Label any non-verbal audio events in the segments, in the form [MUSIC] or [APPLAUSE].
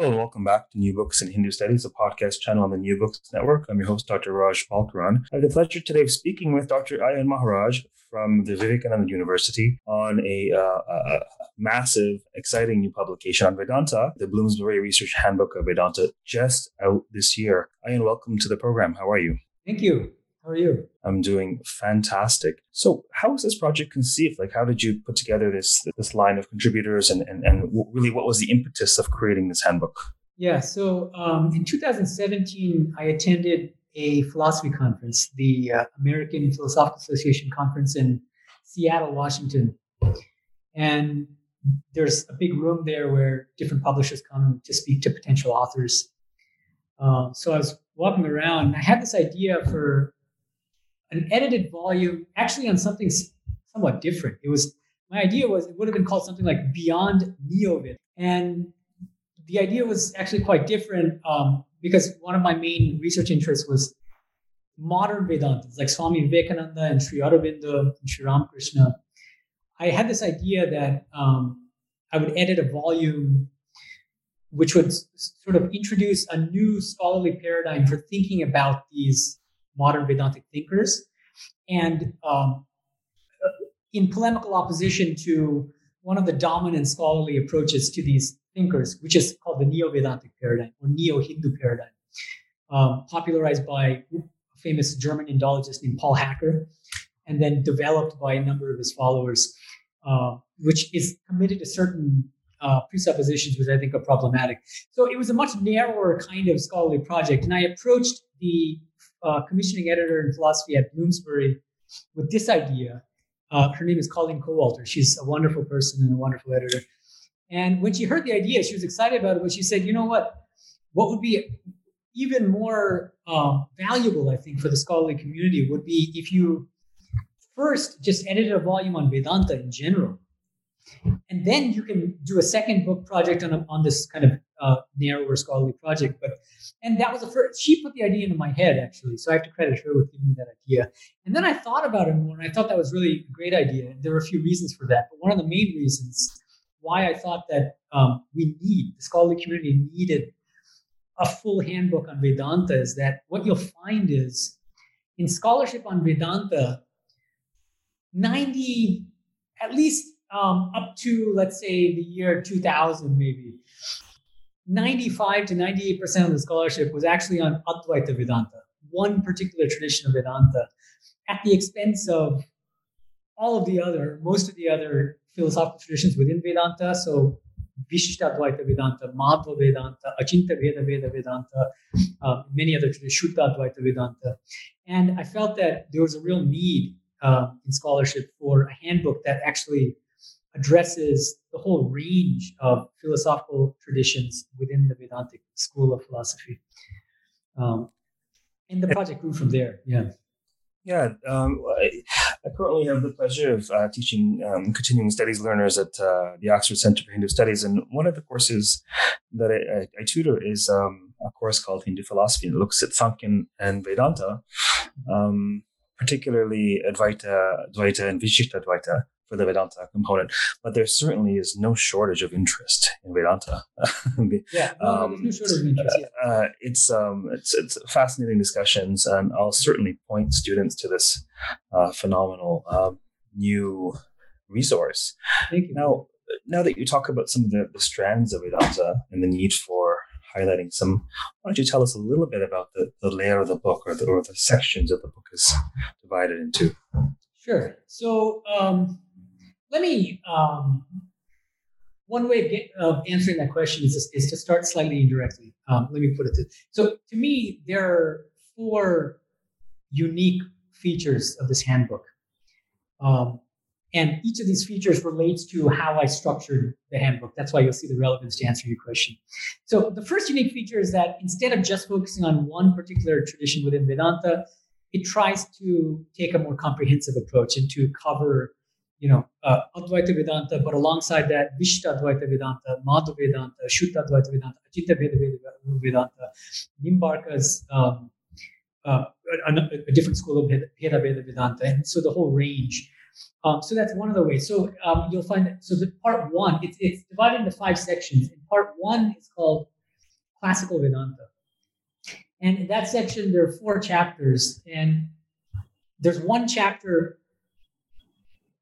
Hello, and welcome back to New Books in Hindu Studies, a podcast channel on the New Books Network. I'm your host, Dr. Raj Balkaran. I have the pleasure today of speaking with Dr. Ayon Maharaj from the Vivekananda University on a, uh, a, massive, exciting new publication on Vedanta, the Bloomsbury Research Handbook of Vedanta, just out this year. Ayon, welcome to the program. How are you? Thank you. How are you? I'm doing fantastic. So, how was this project conceived? Like, how did you put together this this line of contributors, and and, and really, what was the impetus of creating this handbook? Yeah. So, um, in 2017, I attended a philosophy conference, the uh, American Philosophical Association conference in Seattle, Washington, and there's a big room there where different publishers come to speak to potential authors. Um, so I was walking around, and I had this idea for an edited volume, actually on something somewhat different. It was my idea was it would have been called something like Beyond Neovid, and the idea was actually quite different um, because one of my main research interests was modern Vedantas like Swami Vivekananda and Sri Aurobindo and Sri Ramakrishna. I had this idea that um, I would edit a volume which would sort of introduce a new scholarly paradigm for thinking about these modern Vedantic thinkers, and um, in polemical opposition to one of the dominant scholarly approaches to these thinkers, which is called the Neo-Vedantic paradigm or Neo-Hindu paradigm, um, popularized by a famous German Indologist named Paul Hacker, and then developed by a number of his followers, uh, which is committed to certain uh, presuppositions which I think are problematic. So it was a much narrower kind of scholarly project, and I approached the uh, commissioning editor in philosophy at Bloomsbury with this idea. Uh, her name is Colleen Coalter. She's a wonderful person and a wonderful editor. And when she heard the idea, she was excited about it. But she said, "You know what? What would be even more um, valuable, I think, for the scholarly community would be if you first just edited a volume on Vedanta in general, and then you can do a second book project on, a, on this kind of uh, narrower scholarly project. But and that was the first. She put the idea into my head actually, so I have to credit her with giving me that idea. And then I thought about it more, and I thought that was really a great idea. And there were a few reasons for that, but one of the main reasons why I thought that um, we need the scholarly community needed a full handbook on Vedanta is that what you'll find is in scholarship on Vedanta, 90, at least um, up to let's say the year 2000 maybe 95 to 98% of the scholarship was actually on advaita vedanta one particular tradition of vedanta at the expense of all of the other most of the other philosophical traditions within vedanta so Vishishtadvaita Vedanta, Madhva Vedanta, Achinta Veda Veda Vedanta, uh, many other traditions, Shuddha Advaita Vedanta. And I felt that there was a real need uh, in scholarship for a handbook that actually addresses the whole range of philosophical traditions within the Vedantic school of philosophy. Um, and the project grew from there. Yeah. Yeah, um, I, I, currently have the pleasure of uh, teaching um, continuing studies learners at uh, the Oxford Center for Hindu Studies, and one of the courses that I, I, I tutor is um, a course called Hindu Philosophy. It looks at Sankhya and Vedanta, um, particularly Advaita, Dvaita, and Vishishtadvaita for the Vedanta component, but there certainly is no shortage of interest in Vedanta. [LAUGHS] yeah, no, um, no shortage of interest. Uh, uh, it's um, it's it's fascinating discussions, and I'll certainly point students to this uh, phenomenal um, new resource. Thank you. Now, now that you talk about some of the, the strands of Vedanta and the need for highlighting some. Why don't you tell us a little bit about the, the layer of the book or the, or the sections of the book is divided into? Sure. So um, let me um, one way of, get, of, answering that question is, is to start slightly indirectly. Um, let me put it to so to me there are four unique features of this handbook. Um, and each of these features relates to how I structured the handbook. That's why you'll see the relevance to answer your question. So the first unique feature is that instead of just focusing on one particular tradition within Vedanta, it tries to take a more comprehensive approach and to cover, you know, uh, Advaita Vedanta, but alongside that, Vishta Advaita Vedanta, Madhva Vedanta, Shuddha Advaita Vedanta, Achintya Bheda Vedanta, Nimbarka's um, uh, a, a, different school of Bheda Bheda Vedanta, and so the whole range. Um, so that's one of the ways. So um, you'll find that, so the part one, it's, it's divided into five sections. And part one is called classical Vedanta. And in that section, there are four chapters, and there's one chapter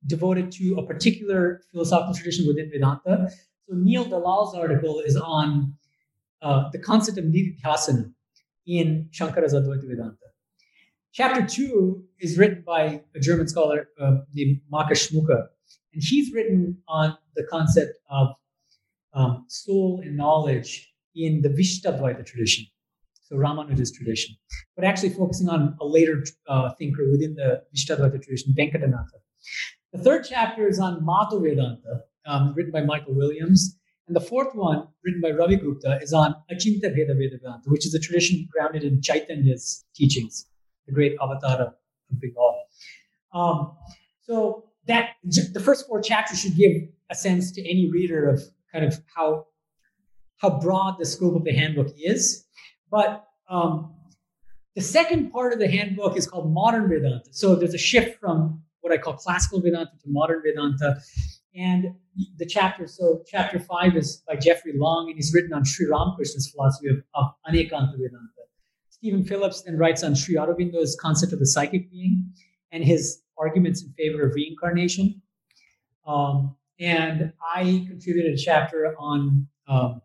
devoted to a particular philosophical tradition within Vedanta. So Neil Dalal's article is on uh, the concept of nididhyasana in Shankara's Advaita Vedanta. Chapter two is written by a German scholar uh, named Markus Schmücker, and he's written on the concept of um, soul and knowledge in the Vishishtadvaita tradition, so Ramanuja's tradition, but actually focusing on a later uh, thinker within the Vishishtadvaita tradition, Venkatanatha. The third chapter is on Madhva Vedanta, um, written by Michael Williams, and the fourth one, written by Ravi Gupta, is on Achintya Bheda Vedanta, which is a tradition grounded in Chaitanya's teachings the great avatar of Bengal. Um, so that the first four chapters should give a sense to any reader of kind of how how broad the scope of the handbook is. But um, the second part of the handbook is called Modern Vedanta. So there's a shift from what I call classical Vedanta to modern Vedanta. And the chapter, so chapter five is by Jeffrey Long, and he's written on Sri Ramakrishna's philosophy of, of Anekanta Vedanta. Stephen Phillips then writes on Sri Aurobindo's concept of the psychic being and his arguments in favor of reincarnation. Um, and I contributed a chapter on um,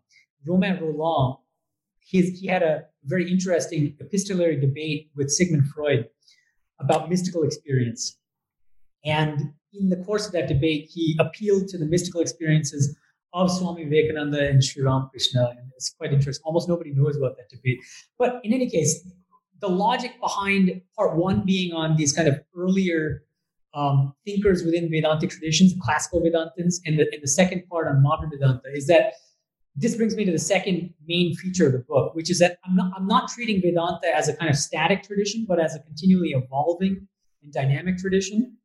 Romain Rolland. He's, he had a very interesting epistolary debate with Sigmund Freud about mystical experience. And in the course of that debate, he appealed to the mystical experiences of Swami Vivekananda and Sri Ramakrishna. And it's quite interesting. Almost nobody knows about that debate. But in any case, the logic behind part one being on these kind of earlier um, thinkers within Vedantic traditions, classical Vedantins, and the, and the second part on modern Vedanta is that this brings me to the second main feature of the book, which is that I'm not, I'm not treating Vedanta as a kind of static tradition, but as a continually evolving and dynamic tradition.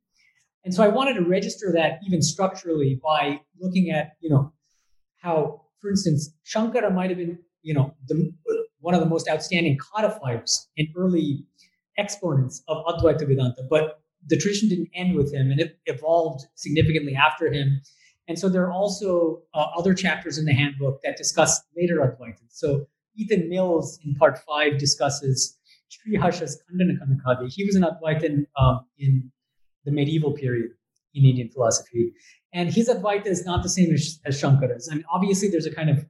And so I wanted to register that even structurally by looking at, you know, how, for instance, Shankara might have been, you know, the, one of the most outstanding codifiers and early exponents of Advaita Vedanta, but the tradition didn't end with him and it evolved significantly after him. And so there are also uh, other chapters in the handbook that discuss later Advaitins. So Ethan Mills in part five discusses Sri Harsha's Khandana Khandakadi. He was an Advaitin um, in the medieval period in Indian philosophy. And his Advaita is not the same as, as Shankara's. I mean, obviously, there's a kind of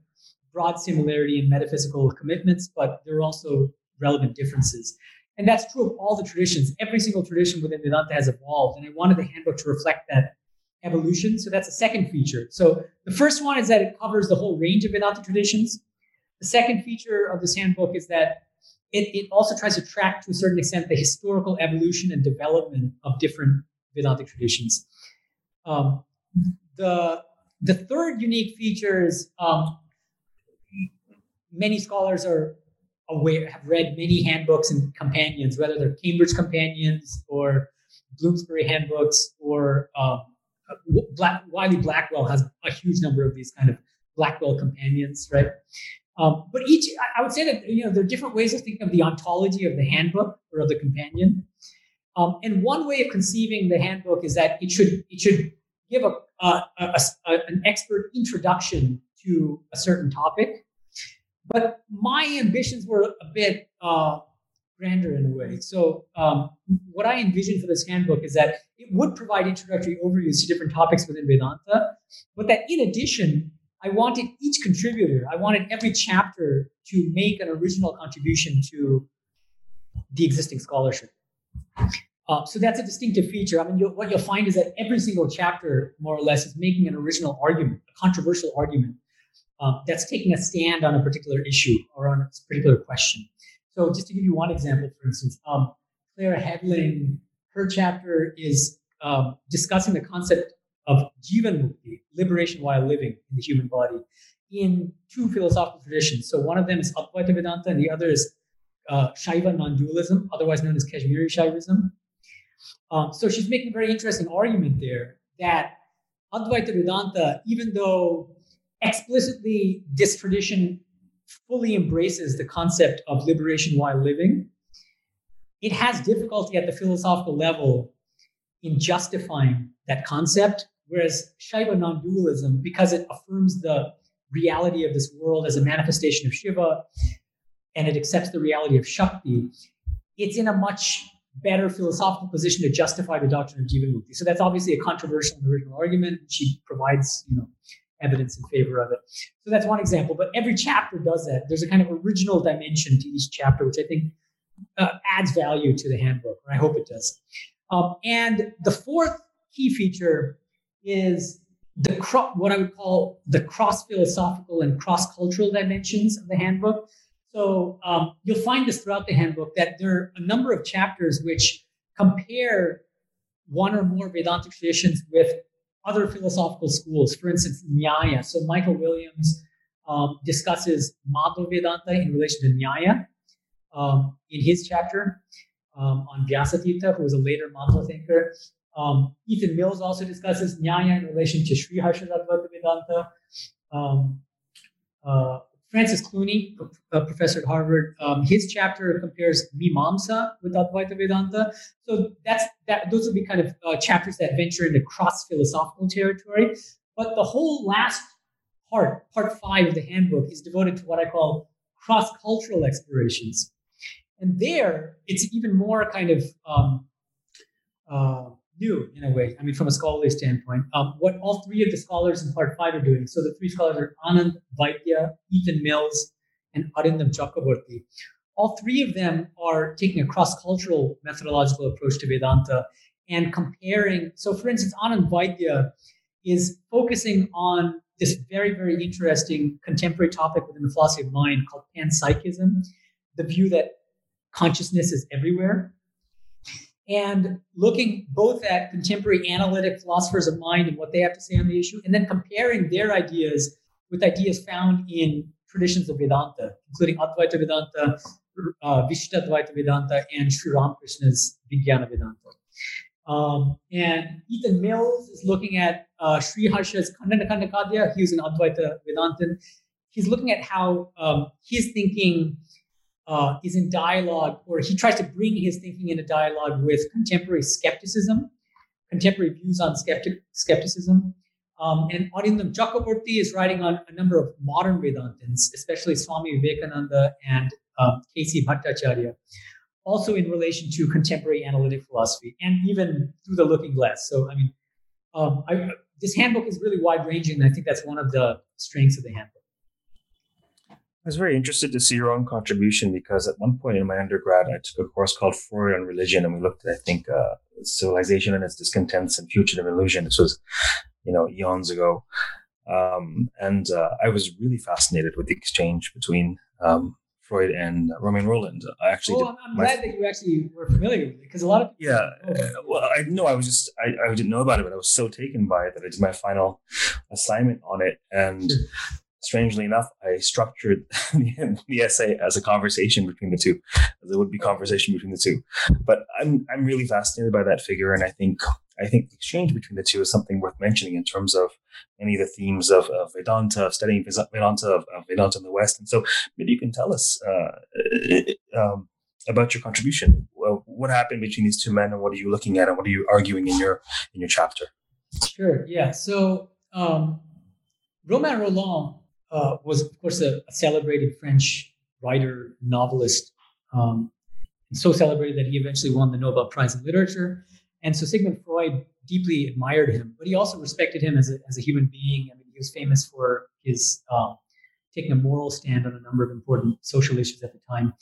broad similarity in metaphysical commitments, but there are also relevant differences. And that's true of all the traditions. Every single tradition within Vedanta has evolved. And I wanted the handbook to reflect that evolution. So that's a second feature. So the first one is that it covers the whole range of Vedanta traditions. The second feature of this handbook is that it, it also tries to track to a certain extent the historical evolution and development of different Vedantic traditions. Um, the the third unique feature is um, many scholars are aware have read many handbooks and companions, whether they're Cambridge companions or Bloomsbury handbooks or um, Black, Wiley Blackwell has a huge number of these kind of Blackwell companions, right? Um, but each, I would say that you know there are different ways of thinking of the ontology of the handbook or of the companion. Um, and one way of conceiving the handbook is that it should it should give a, a, a, a, an expert introduction to a certain topic. But my ambitions were a bit uh, grander in a way. So um, what I envisioned for this handbook is that it would provide introductory overviews to different topics within Vedanta, but that in addition, I wanted each contributor, I wanted every chapter to make an original contribution to the existing scholarship. Uh, so that's a distinctive feature. I mean, you'll, what you'll find is that every single chapter, more or less, is making an original argument, a controversial argument um, that's taking a stand on a particular issue or on a particular question. So, just to give you one example, for instance, um, Clara Hedling, her chapter is um, discussing the concept of jivan mukti, liberation while living in the human body, in two philosophical traditions. So one of them is Advaita Vedanta, and the other is uh, Shaiva non-dualism, otherwise known as Kashmiri Shaivism. Um, so she's making a very interesting argument there that Advaita Vedanta, even though explicitly this tradition fully embraces the concept of liberation while living, it has difficulty at the philosophical level in justifying that concept. Whereas Shaiva non dualism, because it affirms the reality of this world as a manifestation of Shiva and it accepts the reality of Shakti, it's in a much better philosophical position to justify the doctrine of Jivanmukti. So that's obviously a controversial and original argument. She provides, you know, evidence in favor of it. So that's one example. But every chapter does that. There's a kind of original dimension to each chapter, which I think uh, adds value to the handbook, or I hope it does. Um, and the fourth key feature is the cro- what I would call the cross philosophical and cross cultural dimensions of the handbook. So um, you'll find this throughout the handbook that there are a number of chapters which compare one or more Vedantic traditions with other philosophical schools. For instance, Nyaya. So Michael Williams um, discusses Madhva Vedanta in relation to Nyaya um, in his chapter um, on Vyasatirtha, who was a later Madhva thinker. Um, Ethan Mills also discusses Nyaya in relation to Sri Harshadatvaita Vedanta. Um, uh, Francis Clooney, a professor at Harvard, um, his chapter compares Mimamsa with Advaita Vedanta. So that's that. Those would be kind of uh, chapters that venture into cross philosophical territory. But the whole last part, part five of the handbook, is devoted to what I call cross cultural explorations. And there, it's even more kind of um, uh, new in a way. I mean, from a scholarly standpoint, um, what all three of the scholars in part five are doing. So the three scholars are Anand Vaidya, Ethan Mills, and Arindam Chakrabarti. All three of them are taking a cross-cultural methodological approach to Vedanta and comparing. So, for instance, Anand Vaidya is focusing on this very, very interesting contemporary topic within the philosophy of mind called panpsychism, the view that consciousness is everywhere and looking both at contemporary analytic philosophers of mind and what they have to say on the issue, and then comparing their ideas with ideas found in traditions of Vedanta, including Advaita Vedanta, uh, Vishishtadvaita Vedanta, and Sri Ramakrishna's Vijnana Vedanta. Um, and Ethan Mills is looking at uh, Sri Harsha's Khandana He was an Advaita Vedantan. He's looking at how um, his thinking uh, is in dialogue, or he tries to bring his thinking into dialogue with contemporary skepticism, contemporary views on skeptic, skepticism. Um, and Arindam Chakrabarti is writing on a number of modern Vedantins, especially Swami Vivekananda and um, K.C. Bhattacharya, also in relation to contemporary analytic philosophy and even through the looking glass. So, I mean, um, I, this handbook is really wide ranging, and I think that's one of the strengths of the handbook. I was very interested to see your own contribution because at one point in my undergrad, I took a course called Freud on Religion, and we looked at, I think, uh, civilization and its discontents and fugitive illusion. This was, you know, eons ago. Um, and uh, I was really fascinated with the exchange between um, Freud and Romain Rolland. I actually. Oh, I'm, glad that you actually were familiar with it because a lot of yeah. Uh, well, I know I was just I, I didn't know about it, but I was so taken by it that I did my final assignment on it, and strangely enough, I structured [LAUGHS] the, the, essay as a conversation between the two, as it would be conversation between the two. But I'm I'm really fascinated by that figure, and I think I think the exchange between the two is something worth mentioning in terms of many of the themes of, of Vedanta, of studying Vedanta, of, of, Vedanta in the West. And so maybe you can tell us uh, um, about your contribution. What happened between these two men, and what are you looking at, and what are you arguing in your in your chapter? Sure. Yeah. So um, Romain uh, was, of course, a, a, celebrated French writer, novelist, um, so celebrated that he eventually won the Nobel Prize in Literature. And so Sigmund Freud deeply admired him, but he also respected him as a, as a human being. I mean, he was famous for his um, taking a moral stand on a number of important social issues at the time.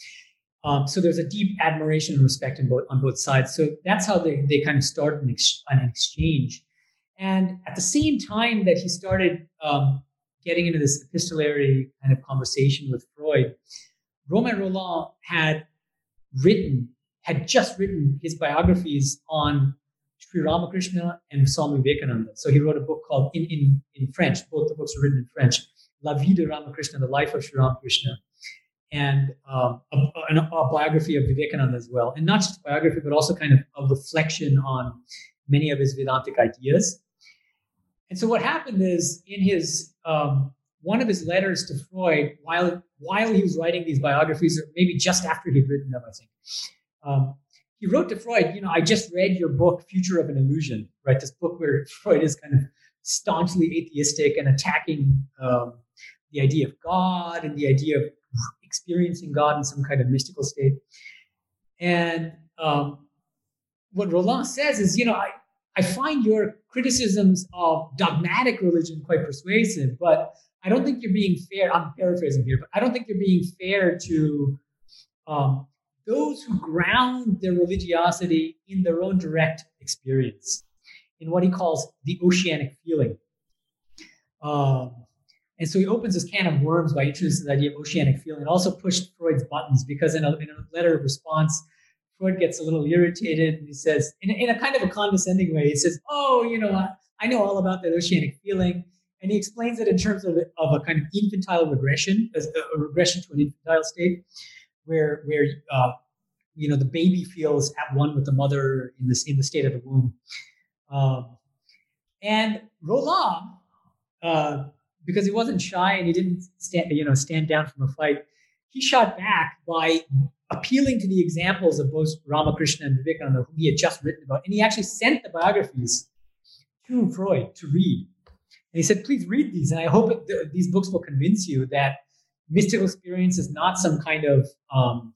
Um, so there's a deep admiration and respect both, on both sides. So that's how they, they kind of started an, ex- an exchange. And at the same time that he started um, getting into this epistolary kind of conversation with Freud, Romain Rolland had written, had just written his biographies on Sri Ramakrishna and Swami Vivekananda. So he wrote a book called in, in, in French. Both the books are written in French. La Vie de Ramakrishna, The Life of Sri Ramakrishna, and um, a, a, a, biography of Vivekananda as well. And not just biography, but also kind of a reflection on many of his Vedantic ideas. And so what happened is in his um, one of his letters to Freud, while while he was writing these biographies, or maybe just after he'd written them, I think, um, he wrote to Freud, you know, I just read your book, Future of an Illusion, right? This book where [LAUGHS] Freud is kind of staunchly atheistic and attacking um, the idea of God and the idea of experiencing God in some kind of mystical state. And um, what Rolland says is, you know, I, I find your criticisms of dogmatic religion quite persuasive, but I don't think you're being fair. I'm paraphrasing here, but I don't think you're being fair to um, those who ground their religiosity in their own direct experience, in what he calls the oceanic feeling. Um, and so he opens this can of worms by introducing the idea of oceanic feeling and also pushed Freud's buttons because in a, in a letter of response, Freud gets a little irritated and he says, in a, in a kind of a condescending way, he says, Oh, you know, I, I know all about that oceanic feeling. And he explains it in terms of, of a kind of infantile regression, a, a regression to an infantile state, where, where uh, you know, the baby feels at one with the mother in, this, in the state of the womb. Um, and Rolland, uh, because he wasn't shy and he didn't stand, you know, stand down from a fight, he shot back by appealing to the examples of both Ramakrishna and Vivekananda, whom he had just written about. And he actually sent the biographies to Freud to read. And he said, please read these. And I hope it, these books will convince you that mystical experience is not some kind of, um,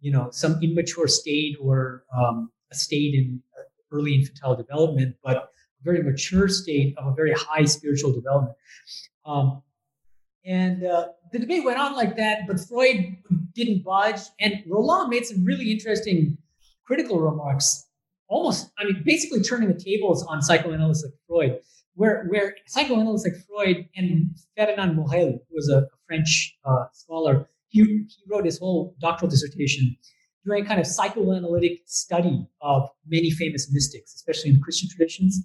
you know, some immature state or um, a state in early infantile development, but a very mature state of a very high spiritual development. Um, and uh, the debate went on like that, but Freud didn't budge. And Rolland made some really interesting critical remarks, almost, I mean, basically turning the tables on psychoanalysts like Freud, where, where psychoanalysts like Freud and Ferdinand Morel, who was a, French uh, scholar, he, he wrote his whole doctoral dissertation doing a kind of psychoanalytic study of many famous mystics, especially in the Christian traditions.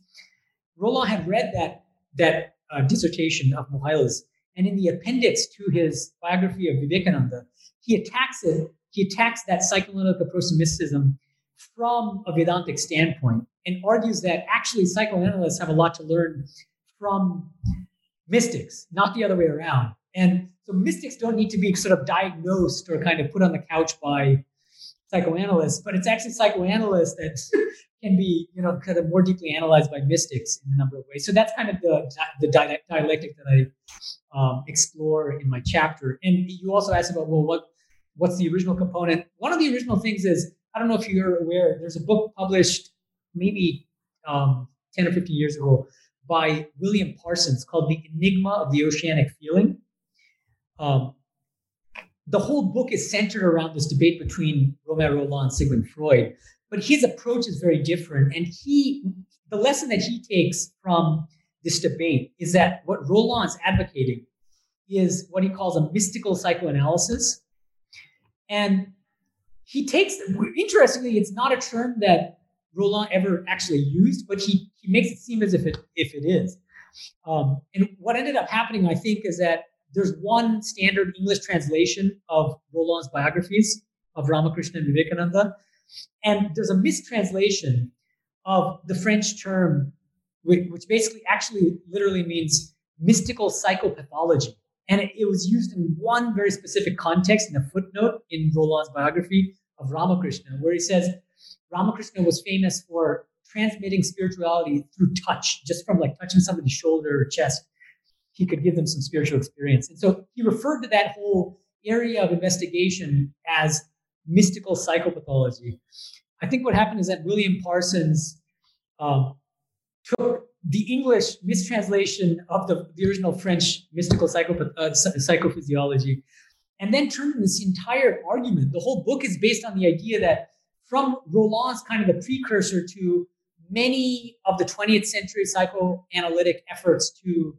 Rolland had read that, that uh, dissertation of Morel's and in the appendix to his biography of Vivekananda, he attacks it, he attacks that psychoanalytic approach to mysticism from a Vedantic standpoint and argues that actually psychoanalysts have a lot to learn from mystics, not the other way around. And so mystics don't need to be sort of diagnosed or kind of put on the couch by psychoanalysts, but it's actually psychoanalysts that can be, you know, kind of more deeply analyzed by mystics in a number of ways. So that's kind of the the dialectic that I um, explore in my chapter. And you also asked about, well, what what's the original component? One of the original things is I don't know if you're aware. There's a book published maybe um, 10 or 15 years ago by William Parsons called "The Enigma of the Oceanic Feeling." Um, the whole book is centered around this debate between Romain Rolland and Sigmund Freud, but his approach is very different. And he, the lesson that he takes from this debate is that what Rolland's advocating is what he calls a mystical psychoanalysis. And he takes, interestingly, it's not a term that Rolland ever actually used, but he, he makes it seem as if it, if it is. Um, and what ended up happening, I think, is that there's one standard English translation of Rolland's biographies of Ramakrishna and Vivekananda. And there's a mistranslation of the French term, which basically actually literally means mystical psychopathology. And it, was used in one very specific context in a footnote in Rolland's biography of Ramakrishna, where he says Ramakrishna was famous for transmitting spirituality through touch, just from like touching somebody's shoulder or chest he could give them some spiritual experience. And so he referred to that whole area of investigation as mystical psychopathology. I think what happened is that William Parsons um, took the English mistranslation of the, the original French mystical psychopath, uh, psychophysiology and then turned this entire argument. The whole book is based on the idea that from Rolland's kind of the precursor to many of the 20th century psychoanalytic efforts to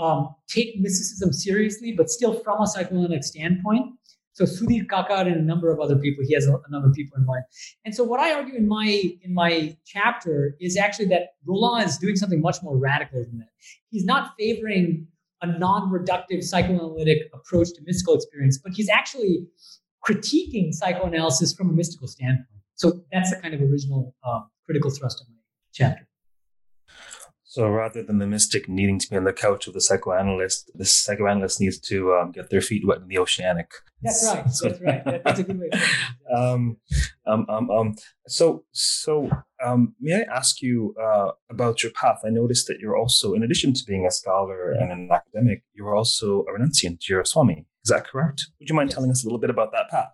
um, take mysticism seriously, but still from a psychoanalytic standpoint. So Sudhir Kakar and a number of other people. He has a, a number of people in mind. And so what I argue in my in my chapter is actually that Rolland is doing something much more radical than that. He's not favoring a non-reductive psychoanalytic approach to mystical experience, but he's actually critiquing psychoanalysis from a mystical standpoint. So that's the kind of original um, critical thrust of my chapter. So rather than the mystic needing to be on the couch with the psychoanalyst, the psychoanalyst needs to um, get their feet wet in the oceanic. That's right. That's right. That's a good way. [LAUGHS] um, um, um, um, so, so um, may I ask you uh, about your path? I noticed that you're also, in addition to being a scholar and an academic, you're also a renunciant. You're a Swami. Is that correct? Would you mind yes. telling us a little bit about that path?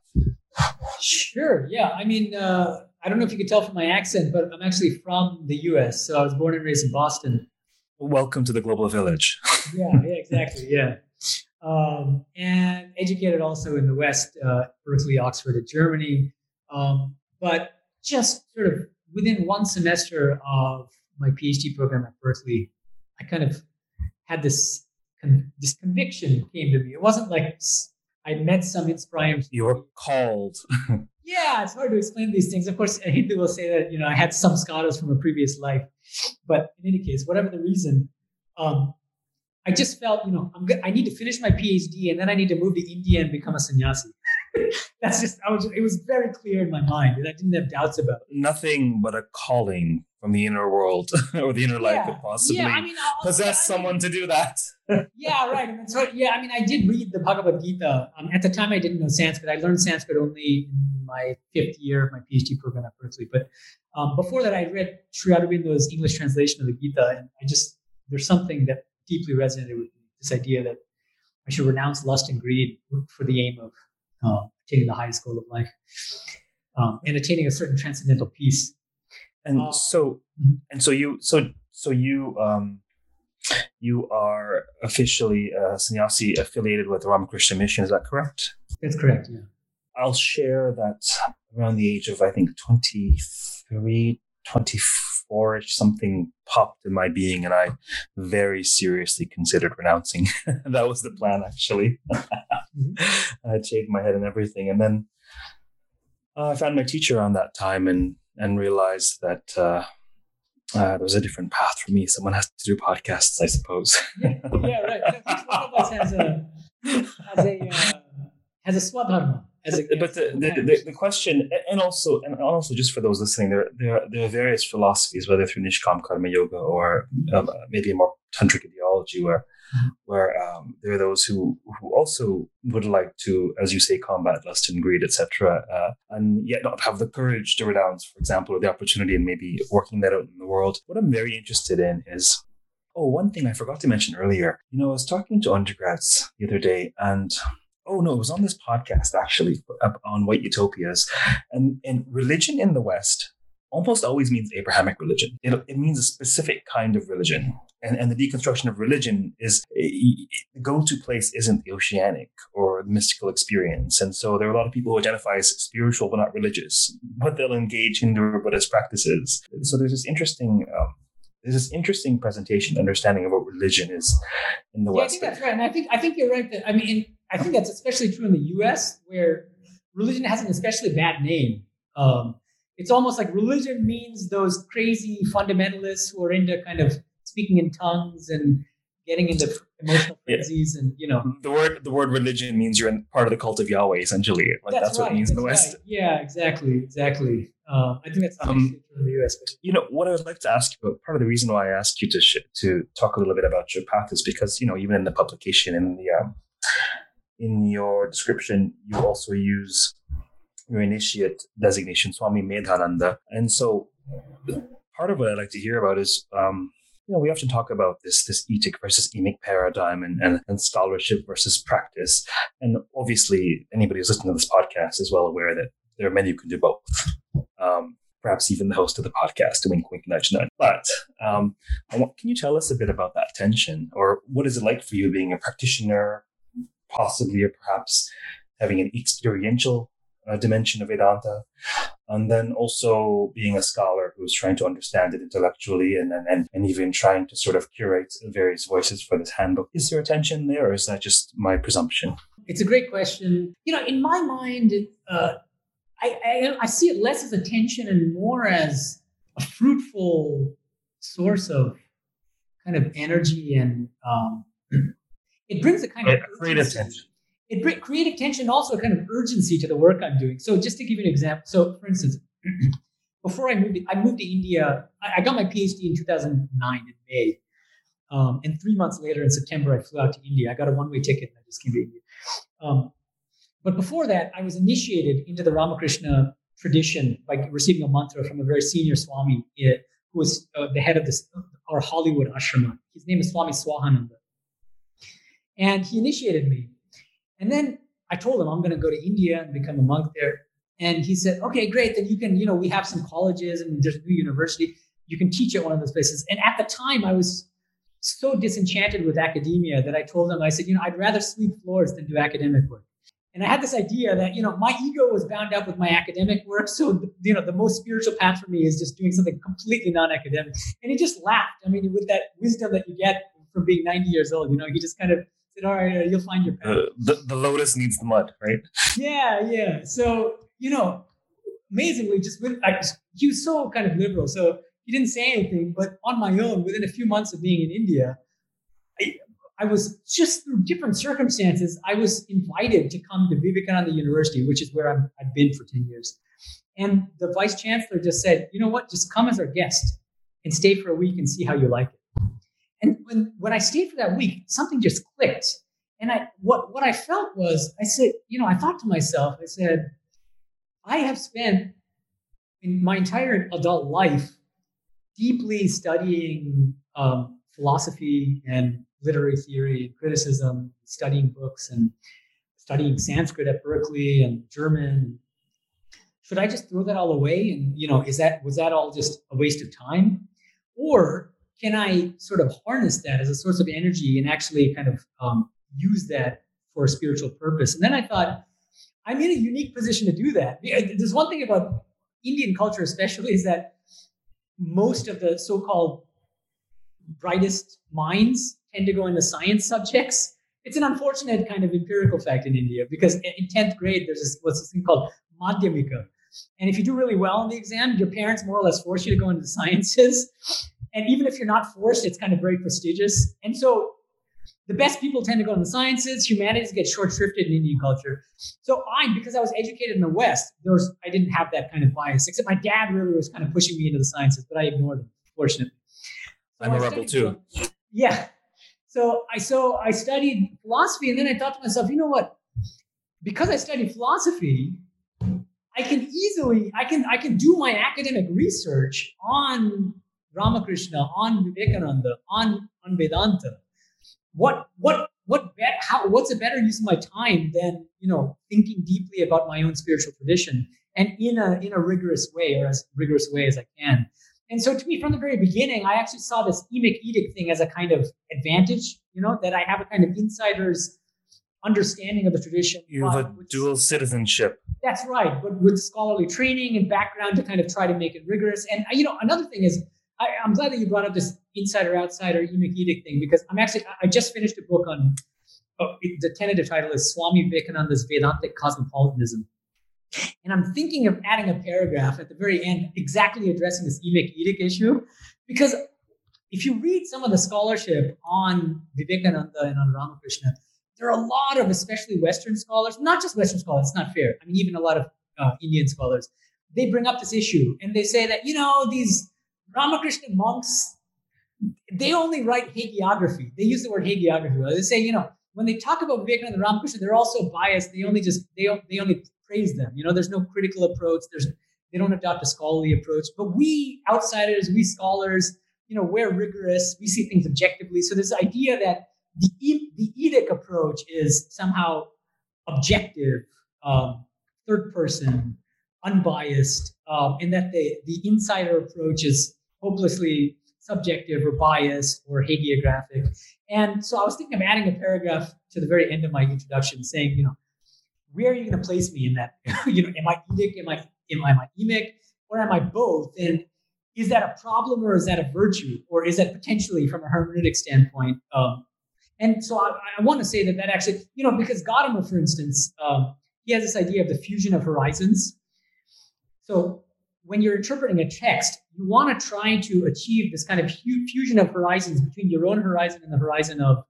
Sure. Yeah. I mean, uh, I don't know if you could tell from my accent, but I'm actually from the U.S. So I was born and raised in Boston. Welcome to the global village. yeah. Yeah. Exactly. Yeah. Um, and educated also in the West, uh, Berkeley, Oxford, at Germany. Um, but just sort of within one semester of my PhD program at Berkeley, I kind of had this this conviction came to me. It wasn't like I met some inspiration. You were called. [LAUGHS] yeah, it's hard to explain these things. Of course, Hindu will say that you know I had some scholars from a previous life, but in any case, whatever the reason, um, I just felt you know I'm good. I need to finish my PhD and then I need to move to India and become a sannyasi. [LAUGHS] That's just I was. It was very clear in my mind, and I didn't have doubts about it. Nothing but a calling from the inner world [LAUGHS] or the inner life could possibly yeah, I mean, possess I mean, someone to do that. [LAUGHS] yeah, right. I so yeah, I mean, I did read the Bhagavad Gita. Um, at the time, I didn't know Sanskrit. I learned Sanskrit only in my fifth year of my PhD program at Berkeley. But um, before that, I read Sri Aurobindo's English translation of the Gita, and I just there's something that deeply resonated with me. This idea that I should renounce lust and greed for the aim of uh, attaining the highest goal of life um, and attaining a certain transcendental peace. And uh, so, mm-hmm. and so you, so so you, um, you are officially a sannyasi affiliated with the Ramakrishna Mission. Is that correct? That's correct. Yeah. I'll share that around the age of I think 23, 24 ish, something popped in my being, and I very seriously considered renouncing. [LAUGHS] that was the plan, actually. [LAUGHS] I shaved my head and everything, and then uh, I found my teacher around that time, and and realized that uh, uh, there was a different path for me. Someone has to do podcasts, I suppose. yeah, yeah, right. Each one of us has a has a uh, has a swadharma. A, but the, the, the, the, question, and also, and also, just for those listening, there there there are various philosophies, whether through Nishkam Karma Yoga or um, maybe a more tantric ideology, where where um, there are those who who also would like to, as you say, combat lust and greed, etc., uh, and yet not have the courage to renounce, for example, or the opportunity and maybe working that out in the world. What I'm very interested in is. Oh, one thing I forgot to mention earlier. You know, I was talking to undergrads the other day, and oh no, it was on this podcast actually on White Utopias, and and religion in the West almost always means Abrahamic religion. It, it means a specific kind of religion. And, and the deconstruction of religion is the go to place isn't the oceanic or the mystical experience. And so there are a lot of people who identify as spiritual but not religious, but they'll engage Hindu or Buddhist practices. So there's this interesting. Um, there's this interesting presentation, understanding of what religion is in the yeah, West. I think that's right, and I think I think you're right. That I mean, I think that's especially true in the U.S., where religion has an especially bad name. Um, it's almost like religion means those crazy fundamentalists who are into kind of speaking in tongues and getting into emotional frenzies yeah. and you know the word the word religion means you're in part of the cult of Yahweh essentially like that's, that's right, what it means in the West right. yeah exactly exactly um, I think that's um, in the US but. you know what I would like to ask you about part of the reason why I asked you to sh- to talk a little bit about your path is because you know even in the publication in the um, in your description you also use your initiate designation, Swami Medhananda. And so part of what I'd like to hear about is, um, you know, we often talk about this this etic versus emic paradigm and, and, and scholarship versus practice. And obviously, anybody who's listening to this podcast is well aware that there are many who can do both. Um, perhaps even the host of the podcast, wink, wink, nudge, nudge. But um, can you tell us a bit about that tension, or what is it like for you being a practitioner, possibly or perhaps having an experiential uh, dimension of Vedanta. And then also being a scholar who's trying to understand it intellectually and, and, and even trying to sort of curate various voices for this handbook. Is there a tension there or is that just my presumption? it's a great question. You know, in my mind, uh, I, I, I see it less as a tension and more as a fruitful source of kind of energy and um, it brings a kind of creative tension. It brings creative tension, also a kind of urgency to the work I'm doing. So just to give you an example, so for instance, [CLEARS THROAT] before I moved, I moved to India. I got my PhD in 2009 in May, um, and three months later in September, I flew out to India. I got a one-way ticket and I just came to India. Um, but before that, I was initiated into the Ramakrishna tradition by receiving a mantra from a very senior Swami eh, who was uh, the head of this our Hollywood ashrama. His name is Swami Swahananda. And he initiated me. And then I told him I'm going to go to India and become a monk there. And he said, okay, great. Then you can, you know, we have some colleges and there's a new university. You can teach at one of those places. And at the time, I was so disenchanted with academia that I told him, I said, you know, I'd rather sweep floors than do academic work. And I had this idea that, you know, my ego was bound up with my academic work. So, you know, the most spiritual path for me is just doing something completely non academic. And he just laughed. I mean, with that wisdom that you get from being 90 years old, you know, he just kind of said, all right, you'll find your path. Uh, the, the lotus needs the mud, right? Yeah, yeah. So, you know, amazingly, just with, I, he was so kind of liberal. So he didn't say anything. But on my own, within a few months of being in India, I, I was just through different circumstances, I was invited to come to Vivekananda University, which is where i have been for 10 years. And the vice chancellor just said, you know what, just come as our guest and stay for a week and see how you like it. And when, when I stayed for that week, something just clicked. And I what, what I felt was, I said, you know, I thought to myself, I said, I have spent my entire adult life deeply studying um, philosophy and literary theory and criticism, studying books and studying Sanskrit at Berkeley and German. Should I just throw that all away? And you know, is that was that all just a waste of time, or can I sort of harness that as a source of energy and actually kind of um, use that for a spiritual purpose? And then I thought, I'm in a unique position to do that. There's one thing about Indian culture, especially, is that most of the so-called brightest minds tend to go into science subjects. It's an unfortunate kind of empirical fact in India because in 10th grade, there's this, what's this thing called madhyamika. And if you do really well in the exam, your parents more or less force you to go into the [LAUGHS] sciences. And even if you're not forced, it's kind of very prestigious. And so the best people tend to go in the sciences. Humanities get short shrifted in Indian culture. So I, because I was educated in the West, there was I didn't have that kind of bias. Except my dad really was kind of pushing me into the sciences, but I ignored him, fortunately. So I'm a rebel too. Yeah. So I so I studied philosophy, and then I thought to myself, you know what? Because I studied philosophy, I can easily I can I can do my academic research on Ramakrishna, on Vivekananda, on on Vedanta what what what bet, how what's a better use of my time than you know thinking deeply about my own spiritual tradition and in a in a rigorous way or as rigorous way as I can. And so to me, from the very beginning, I actually saw this emic etic thing as a kind of advantage, you know, that I have a kind of insider's understanding of the tradition. You have a dual citizenship. That's right, but with scholarly training and background to kind of try to make it rigorous. And you know, another thing is I, am glad that you brought up this insider outsider emic etic thing because I'm actually I just finished a book on oh, the tentative title is Swami Vivekananda's Vedantic Cosmopolitanism. And I'm thinking of adding a paragraph at the very end exactly addressing this emic etic issue because if you read some of the scholarship on Vivekananda and on Ramakrishna, there are a lot of, especially Western scholars, not just Western scholars, it's not fair. I mean, even a lot of uh, Indian scholars, they bring up this issue and they say that, you know, these Ramakrishna monks, they only write hagiography. They use the word hagiography. They say, you know, when they talk about Vivekananda and Ramakrishna, they're also biased. They only just they they only praise them. You know, there's no critical approach. There's they don't adopt a scholarly approach. But we outsiders, we scholars, you know, we're rigorous. We see things objectively. So this idea that the the etic approach is somehow objective, um, third person, unbiased, um, and that the the insider approach is hopelessly subjective or biased or hagiographic. And so I was thinking of adding a paragraph to the very end of my introduction saying, you know, where are you going to place me in that? [LAUGHS] you know, am I etic, am I, am I, am emic, or am I both? And is that a problem or is that a virtue? Or is that potentially, from a hermeneutic standpoint, um, and so I, I want to say that that actually, you know, because Gadamer, for instance, um, he has this idea of the fusion of horizons. So when you're interpreting a text, you want to try to achieve this kind of fusion of horizons between your own horizon and the horizon of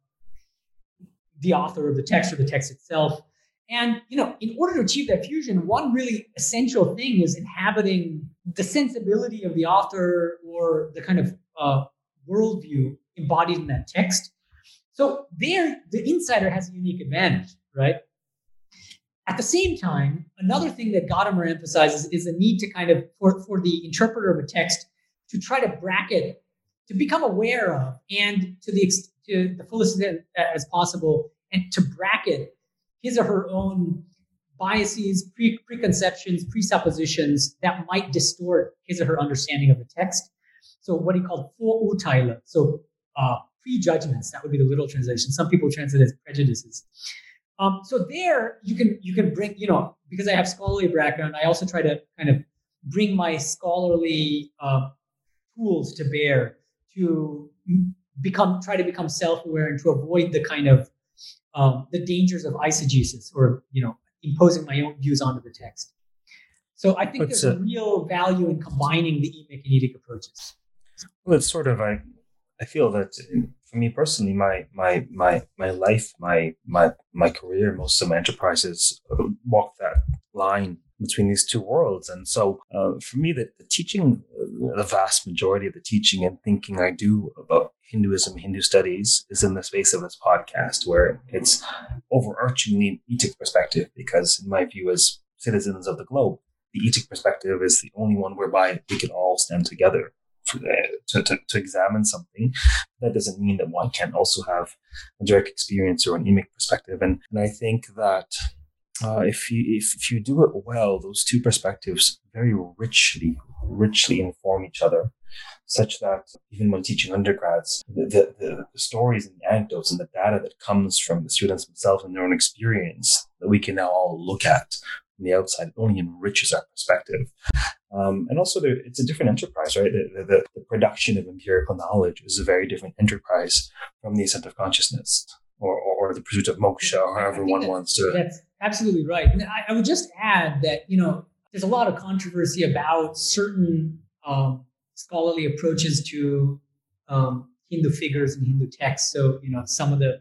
the author of the text or the text itself. And you know, in order to achieve that fusion, one really essential thing is inhabiting the sensibility of the author or the kind of uh, worldview embodied in that text. So there, the insider has a unique advantage, right? At the same time, another thing that Gadamer emphasizes is the need to kind of, for, for the interpreter of a text, to try to bracket, to become aware of, and to the, to the fullest extent as possible, and to bracket his or her own biases, pre- preconceptions, presuppositions that might distort his or her understanding of the text. So what he called Vorurteile, so uh, prejudgments. That would be the literal translation. Some people translate as prejudices. Um, so there you can you can bring you know because I have scholarly background, I also try to kind of bring my scholarly uh, tools to bear to become try to become self-aware and to avoid the kind of um, the dangers of eisegesis or you know imposing my own views onto the text. So I think What's there's a, real value in combining the emic and etic approaches. Well, it's sort of I I feel that me personally, my my my my life, my my my career, most of my enterprises walk that line between these two worlds. And so, uh, for me, the, the teaching, uh, the vast majority of the teaching and thinking I do about Hinduism, Hindu studies, is in the space of this podcast, where it's overarchingly an etic perspective. Because, in my view, as citizens of the globe, the etic perspective is the only one whereby we can all stand together to, to, to, examine something, that doesn't mean that one can also have a direct experience or an emic perspective. And, and I think that uh, if you if, if you do it well, those two perspectives very richly richly inform each other, such that even when teaching undergrads, the, the, the stories and the anecdotes and the data that comes from the students themselves and their own experience that we can now all look at from the outside only enriches our perspective. Um, and also, it's a different enterprise, right? The, the, the, production of empirical knowledge is a very different enterprise from the ascent of consciousness or, or, or the pursuit of moksha, or however one wants to. That's absolutely right. And I, I, would just add that, you know, there's a lot of controversy about certain um, scholarly approaches to um, Hindu figures and Hindu texts. So, you know, some of the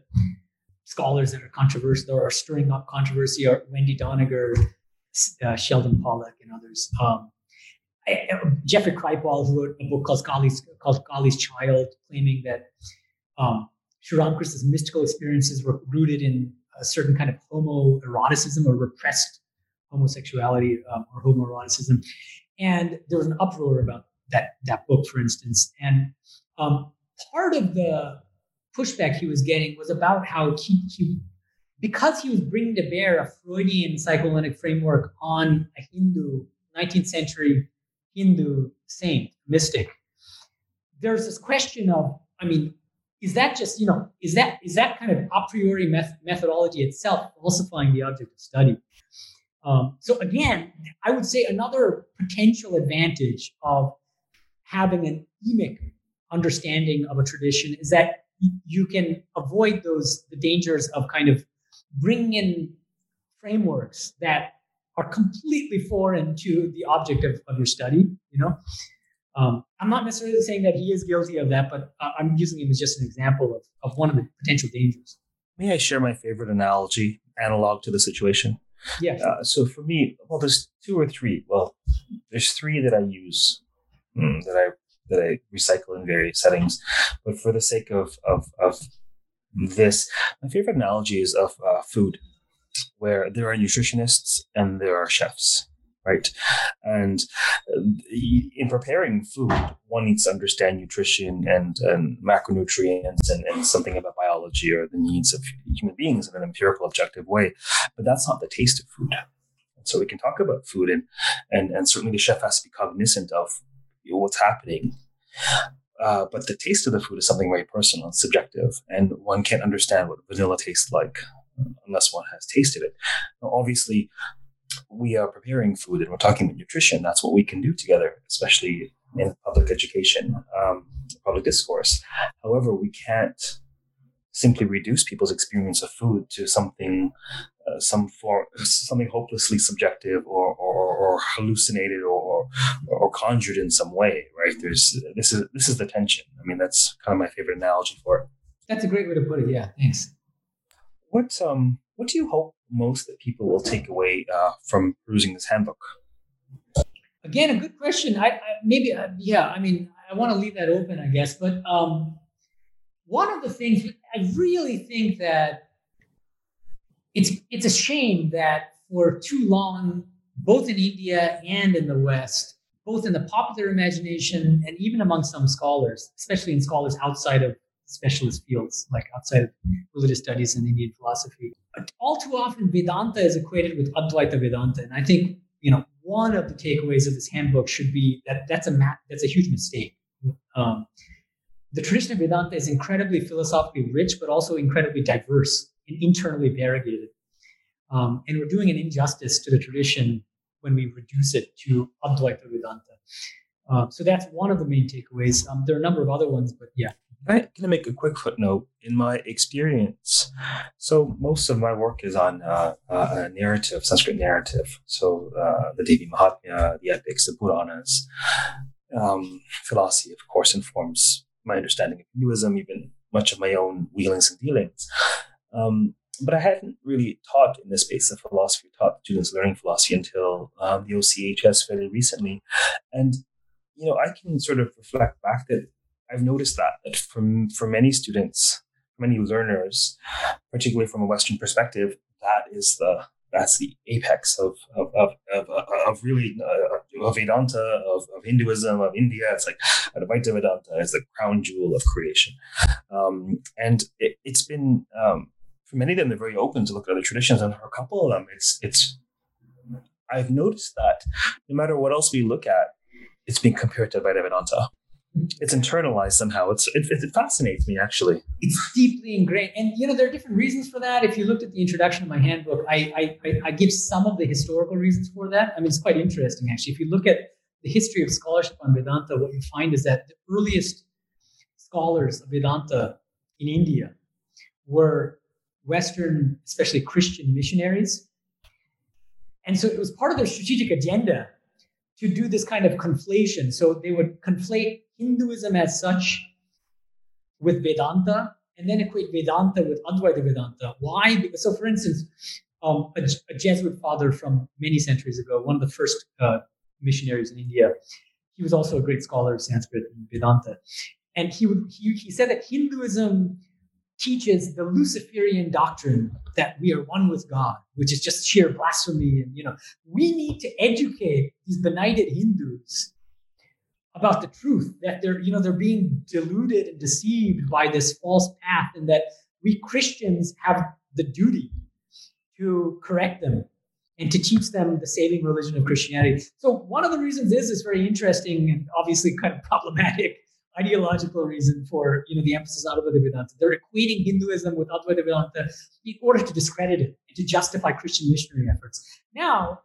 scholars that are controversial or are stirring up controversy are Wendy Doniger, uh, Sheldon Pollock, and others. Um, Jeffrey Kripal, who wrote a book called Kali's, called Kali's Child, claiming that um, Sri Ramakrishna's mystical experiences were rooted in a certain kind of homoeroticism or repressed homosexuality um, or homoeroticism. And there was an uproar about that, that book, for instance. And um, part of the pushback he was getting was about how he, he, because he was bringing to bear a Freudian psychoanalytic framework on a Hindu 19th century Hindu saint, mystic, there's this question of, I mean, is that just, you know, is that is that kind of a priori meth- methodology itself falsifying the object of study? Um, so again, I would say another potential advantage of having an emic understanding of a tradition is that you can avoid those the dangers of kind of bringing in frameworks that are completely foreign to the object of, of your study, you know? Um, I'm not necessarily saying that he is guilty of that, but uh, I'm using him as just an example of, of one of the potential dangers. May I share my favorite analogy, analog to the situation? Yeah. Uh, so for me, well, there's two or three. Well, there's three that I use mm, that I that I recycle in various settings. But for the sake of of, of this, my favorite analogy is of uh, food where there are nutritionists and there are chefs right? And uh, in preparing food, one needs to understand nutrition and, and macronutrients and, and, something about biology or the needs of human beings in an empirical, objective way. But that's not the taste of food. So we can talk about food, and and, and certainly the chef has to be cognizant of what's happening. Uh, but the taste of the food is something very personal and subjective, and one can't understand what vanilla tastes like unless one has tasted it. Now, obviously, we are preparing food and we're talking about nutrition. That's what we can do together, especially in public education, um, public discourse. However, we can't simply reduce people's experience of food to something, uh, some form, something hopelessly subjective or, or, or hallucinated or, or conjured in some way, right? There's this is this is the tension. I mean, that's kind of my favorite analogy for it. That's a great way to put it. Yeah, thanks. What um what do you hope most that people will take away uh, from perusing this handbook? Again, a good question. I, I maybe uh, yeah. I mean, I want to leave that open, I guess. But um, one of the things I really think that it's it's a shame that for too long, both in India and in the West, both in the popular imagination and even among some scholars, especially in scholars outside of specialist fields, like outside of religious studies and Indian philosophy. All too often, Vedanta is equated with Advaita Vedanta, and I think you know one of the takeaways of this handbook should be that that's a ma- that's a huge mistake. Um, the tradition of Vedanta is incredibly philosophically rich, but also incredibly diverse and internally variegated. Um, and we're doing an injustice to the tradition when we reduce it to Advaita Vedanta. Uh, so that's one of the main takeaways. Um, there are a number of other ones, but yeah. I'm going to make a quick footnote. In my experience, so most of my work is on uh, uh, narrative, Sanskrit narrative. So uh, the Devi Mahatmya, the epics, the Puranas. Um, philosophy, of course, informs my understanding of Hinduism, even much of my own wheelings and dealings. Um, but I hadn't really taught in the space of philosophy, taught students learning philosophy until um, the OCHS fairly recently. And, you know, I can sort of reflect back that I've noticed that, that from, for many students, many learners, particularly from a Western perspective, that is the that's the apex of of of, of, of really uh, of Vedanta, of, of Hinduism, of India. It's like Advaita Vedanta is the crown jewel of creation, um, and it, has been um, for many of them they're very open to look at other traditions, and for a couple of them, it's it's. I've noticed that no matter what else we look at, it's being compared to Vedanta it's internalized somehow. It's it, it, fascinates me actually. It's deeply ingrained, and you know there are different reasons for that. If you looked at the introduction of my handbook, I, I I give some of the historical reasons for that. I mean, it's quite interesting actually. If you look at the history of scholarship on Vedanta, what you find is that the earliest scholars of Vedanta in India were Western, especially Christian missionaries. And so it was part of their strategic agenda to do this kind of conflation. So they would conflate Hinduism as such with Vedanta and then equate Vedanta with Advaita Vedanta. Why? So, for instance, um, a, a, Jesuit father from many centuries ago, one of the first uh, missionaries in India, he was also a great scholar of Sanskrit and Vedanta. And he, would, he, he said that Hinduism teaches the Luciferian doctrine that we are one with God, which is just sheer blasphemy. And, you know, we need to educate these benighted Hindus about the truth that they're, you know, they're being deluded and deceived by this false path and that we Christians have the duty to correct them and to teach them the saving religion of Christianity. So one of the reasons is is very interesting and obviously kind of problematic ideological reason for you know the emphasis on Advaita Vedanta. They're equating Hinduism with Advaita Vedanta in order to discredit it and to justify Christian missionary efforts. Now,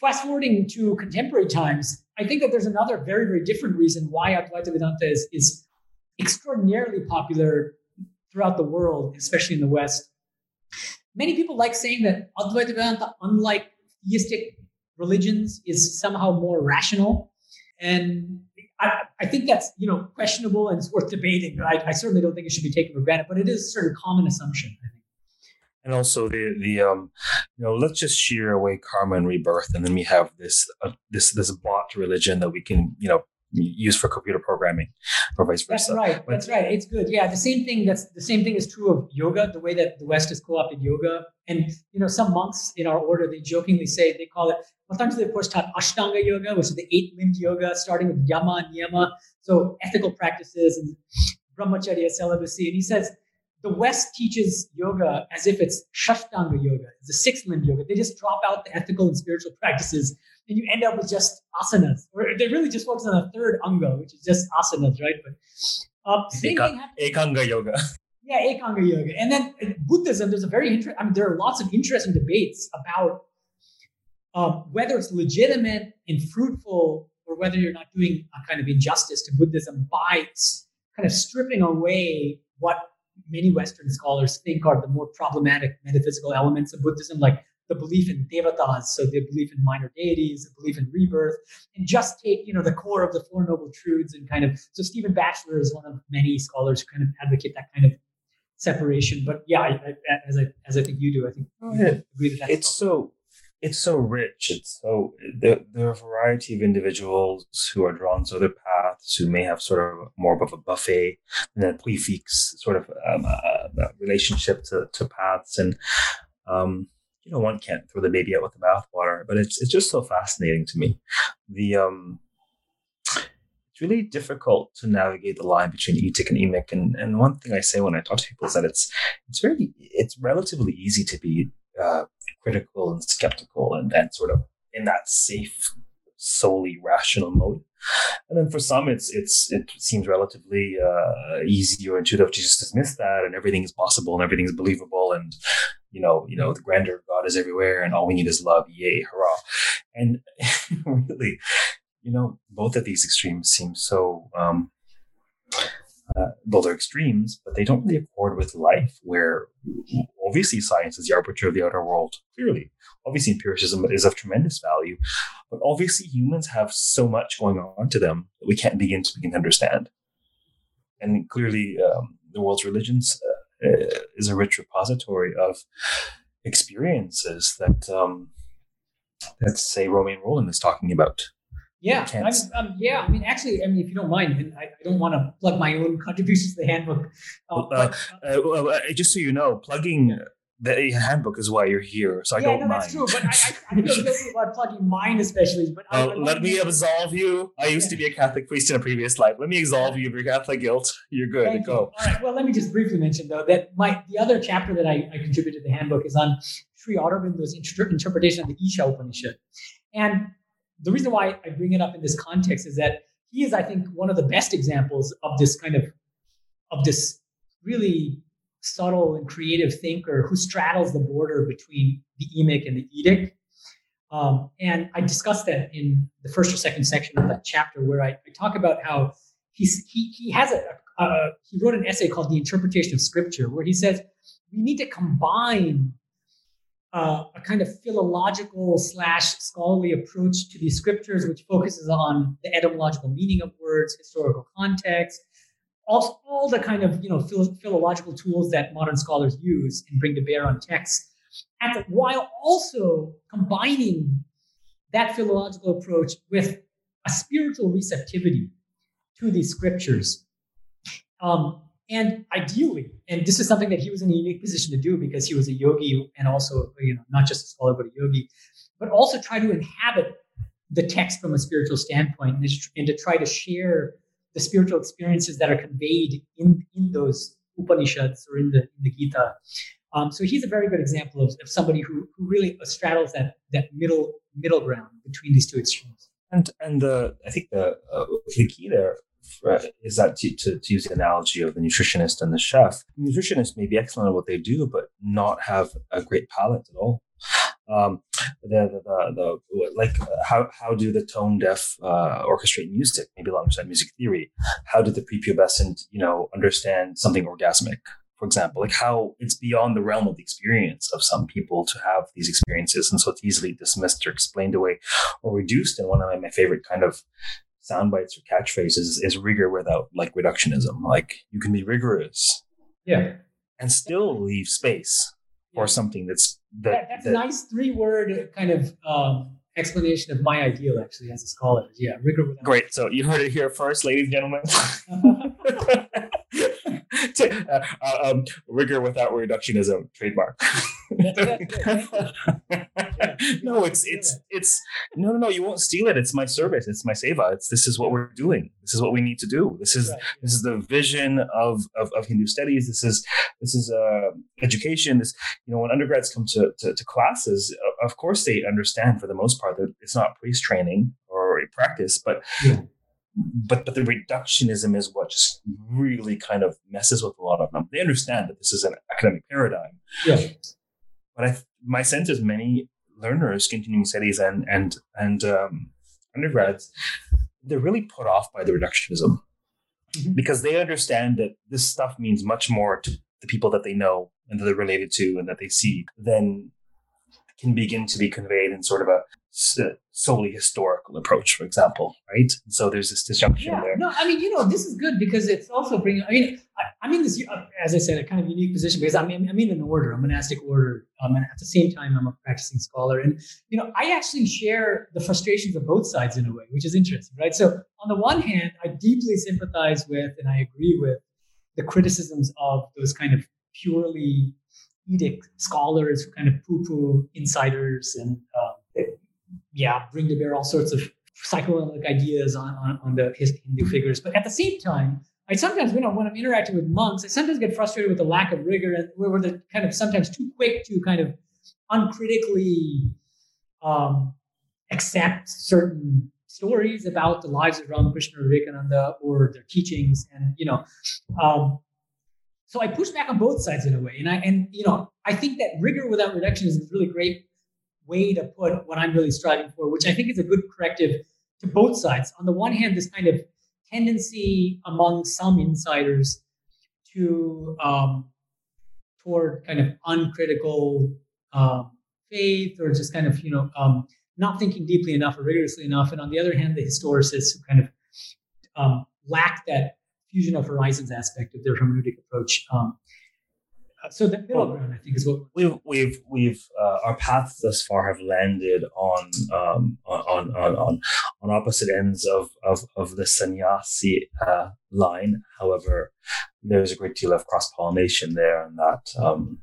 fast forwarding to contemporary times, I think that there's another very, very different reason why Advaita Vedanta is, is extraordinarily popular throughout the world, especially in the West. Many people like saying that Advaita Vedanta, unlike theistic religions, is somehow more rational. And I, I, think that's you know questionable and it's worth debating. I, I, certainly don't think it should be taken for granted, but it is a certain common assumption. I think. And also the the um, you know, let's just shear away karma and rebirth, and then we have this uh, this this bought religion that we can you know use for computer programming or vice versa. That's right. But, that's right. It's good. Yeah. The same thing. That's the same thing is true of yoga. The way that the West has co-opted yoga, and you know, some monks in our order they jokingly say they call it. Patanjali, of course, taught Ashtanga yoga, which is the eight-limbed yoga, starting with yama and niyama, so ethical practices and brahmacharya, celibacy. And he says the West teaches yoga as if it's Shashtanga yoga, it's a six-limbed yoga. They just drop out the ethical and spiritual practices and you end up with just asanas. Or they really just focus on a third anga, which is just asanas, right? But um, same Eka, thing Ekanga yoga. [LAUGHS] Yeah, Ekanga yoga. And then Buddhism, there's a very interesting, I mean, there are lots of interesting debates about um, whether it's legitimate and fruitful or whether you're not doing a kind of injustice to Buddhism by kind of stripping away what many Western scholars think are the more problematic metaphysical elements of Buddhism, like the belief in devatas, so the belief in minor deities, the belief in rebirth, and just take you know the core of the Four Noble Truths and kind of. So Stephen Batchelor is one of many scholars who kind of advocate that kind of separation. But yeah, I, I, as I as I think you do, I think oh, yeah. agree that that's it's so it's so rich. It's so there, there are a variety of individuals who are drawn to other paths who may have sort of more of a buffet than a prix fixe sort of um, uh, relationship to, to paths. And um, you know one can't throw the baby out with the bathwater but it's it's just so fascinating to me. The um it's really difficult to navigate the line between etic and emic. And and one thing i say when i talk to people is that it's it's very it's relatively easy to be uh, critical and skeptical and then sort of in that safe solely rational mode. And then for some it's it's it seems relatively uh, easy or intuitive to just dismiss that and everything is possible and everything is believable and you know you know the grandeur of god is everywhere and all we need is love yay hurrah. And [LAUGHS] really you know both of these extremes seem so um uh, well, they're extremes, but they don't really accord with life, where obviously science is the arbiter of the outer world, clearly. Obviously, empiricism is of tremendous value, but obviously, humans have so much going on to them that we can't begin to begin to understand. And clearly, um, the world's religions uh, uh is a rich repository of experiences that um, that say Romain Rolland is talking about. Yeah, um, yeah. I mean, actually, I mean, if you don't mind, I, I don't want to plug my own contributions to the handbook. Uh, uh, uh, uh, just so you know, plugging the handbook is why you're here, so I yeah, don't no, mind. that's true, but I, I, I feel [LAUGHS] guilty about plugging mine, especially. But I, let me absolve you. I used to be a Catholic priest in a previous life. Let me absolve you of your Catholic guilt. You're good. Thank Go. You. All right. Well, let me just briefly mention though that my the other chapter that I, I contributed to the handbook is on Sri Aurobindo's interpretation of the Isha Upanishad, and the reason why I bring it up in this context is that he is, I think, one of the best examples of this kind of of this really subtle and creative thinker who straddles the border between the emic and the etic. Um, and I discussed that in the first or second section of that chapter, where I, I talk about how he's, he he has a, a he wrote an essay called "The Interpretation of Scripture," where he says we need to combine uh, a kind of philological slash scholarly approach to the scriptures, which focuses on the etymological meaning of words, historical context, all, all the kind of you know phil- philological tools that modern scholars use and bring to bear on texts, the, while also combining that philological approach with a spiritual receptivity to these scriptures. Um, and ideally, and this is something that he was in a unique position to do because he was a yogi and also, you know, not just a scholar, but a yogi, but also try to inhabit the text from a spiritual standpoint and to try to share the spiritual experiences that are conveyed in, in those Upanishads or in the, in the Gita. Um, so he's a very good example of, of somebody who, who really straddles that, that middle middle ground between these two extremes. And and the I think the uh, the key there is that to, to, to, use the analogy of the nutritionist and the chef, the nutritionist may be excellent at what they do, but not have a great palate at all. Um, the, the, the, the, like how, how do the tone deaf uh, orchestrate music? Maybe understand music theory. How do the prepubescent, you know, understand something orgasmic? For example, like how it's beyond the realm of the experience of some people to have these experiences, and so it's easily dismissed or explained away or reduced. And one of my favorite kind of sound bites or catchphrases is rigor without like reductionism. Like you can be rigorous, yeah, and still leave space yeah. for something that's that, that that's that, a nice three word kind of um, explanation of my ideal actually as a scholar. Yeah, rigor without. Great. So you heard it here first, ladies and gentlemen. [LAUGHS] uh, uh, um, rigor without reductionism trademark. [LAUGHS] no, it's it's it's no no no. You won't steal it. It's my service. It's my seva. It's this is what we're doing. This is what we need to do. This is right. this is the vision of, of, of Hindu studies. This is this is uh, education. This you know when undergrads come to, to, to classes, of course they understand for the most part that it's not priest training or a practice, but. Yeah but but the reductionism is what just really kind of messes with a lot of them. They understand that this is an academic paradigm. Yeah. But I, my sense is many learners, continuing studies, and and and um, undergrads, they're really put off by the reductionism. mm-hmm. because they understand that this stuff means much more to the people that they know and that they're related to and that they see than can begin to be conveyed in sort of a solely historical approach, for example, right? so there's this disjunction yeah, there. No, I mean, you know, this is good because it's also bringing. I mean, I, am in this, as I said, a kind of unique position because I'm in, I'm in an order, a monastic order, um, and at the same time, I'm a practicing scholar, and you know, I actually share the frustrations of both sides in a way, which is interesting, right? So on the one hand, I deeply sympathize with and I agree with the criticisms of those kind of purely etic scholars who kind of poo-poo insiders and um, yeah, bring to bear all sorts of psychoanalytic ideas on, on, on the Hindu figures. But at the same time, I sometimes, you know, when I'm interacting with monks, I sometimes get frustrated with the lack of rigor and where they're kind of sometimes too quick to kind of uncritically um, accept certain stories about the lives of Ramakrishna or Vivekananda or their teachings. And, you know, um, so I push back on both sides in a way. And I, and, you know, I think that rigor without reduction is a really great way to put what I'm really striving for, which I think is a good corrective to both sides. On the one hand, this kind of tendency among some insiders to um, toward kind of uncritical um, faith or just kind of you know um, not thinking deeply enough or rigorously enough, and on the other hand, the historicists who kind of um, lack that fusion of horizons aspect of their hermeneutic approach. Um, so the middle ground, I think, is what we've we've we've uh, our paths thus far have landed on um, on, on on on opposite ends of of of the sannyasi uh, line. However, there's a great deal of cross pollination there, and that um,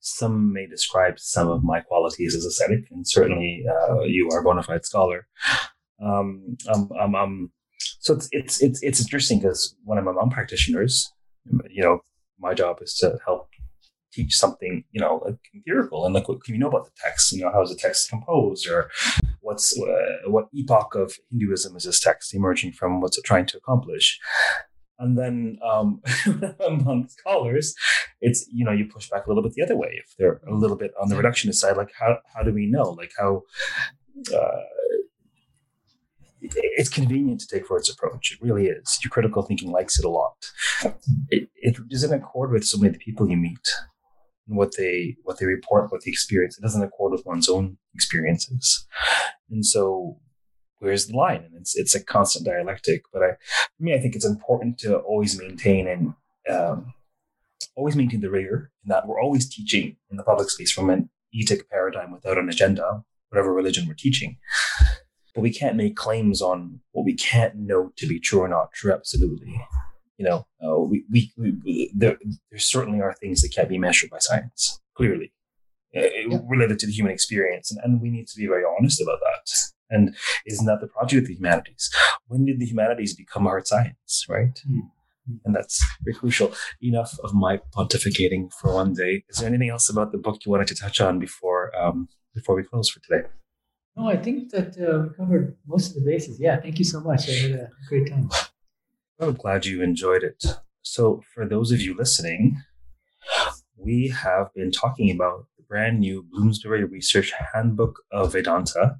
some may describe some of my qualities as ascetic, and certainly uh, you are a bona fide scholar. Um, um, um, um, so it's it's it's it's interesting because when I'm among practitioners, you know, my job is to help teach something, you know, like empirical and like what can you know about the text? You know, how is the text composed, or what's uh, what epoch of Hinduism is this text emerging from? What's it trying to accomplish? And then um, [LAUGHS] among scholars, it's you know you push back a little bit the other way if they're a little bit on the reductionist side. Like how how do we know? Like how uh, it's convenient to take Freud's approach. It really is. Your critical thinking likes it a lot. It, it is in accord with so many of the people you meet what they what they report, what they experience. It doesn't accord with one's own experiences, and so where's the line? And it's it's a constant dialectic. But I, for me, I think it's important to always maintain and um, always maintain the rigor in that we're always teaching in the public space from an etic paradigm without an agenda, whatever religion we're teaching. But we can't make claims on what we can't know to be true or not true. Absolutely you know, uh, we, we, we, there, there certainly are things that can't be measured by science, clearly, uh, yeah. related to the human experience. And, and we need to be very honest about that. And isn't that the project of the humanities? When did the humanities become hard science, right? Mm-hmm. And that's very crucial. Enough of my pontificating for one day. Is there anything else about the book you wanted to touch on before um, before we close for today? No, I think that uh, we covered most of the bases. Yeah, thank you so much. I had a great time. I'm glad you enjoyed it. So, for those of you listening, we have been talking about the brand new Bloomsbury Research Handbook of Vedanta.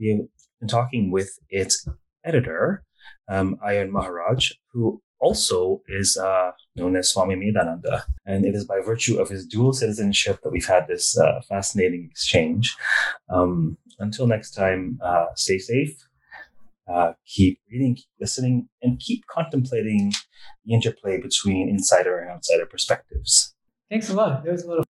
We have been talking with its editor, um, Ayon Maharaj, who also is uh, known as Swami Medhananda. And it is by virtue of his dual citizenship that we've had this uh, fascinating exchange. Um, until next time, uh, stay safe, uh, keep reading, keep listening, and keep contemplating the interplay between insider and outsider perspectives. Thanks a lot. That was a lot of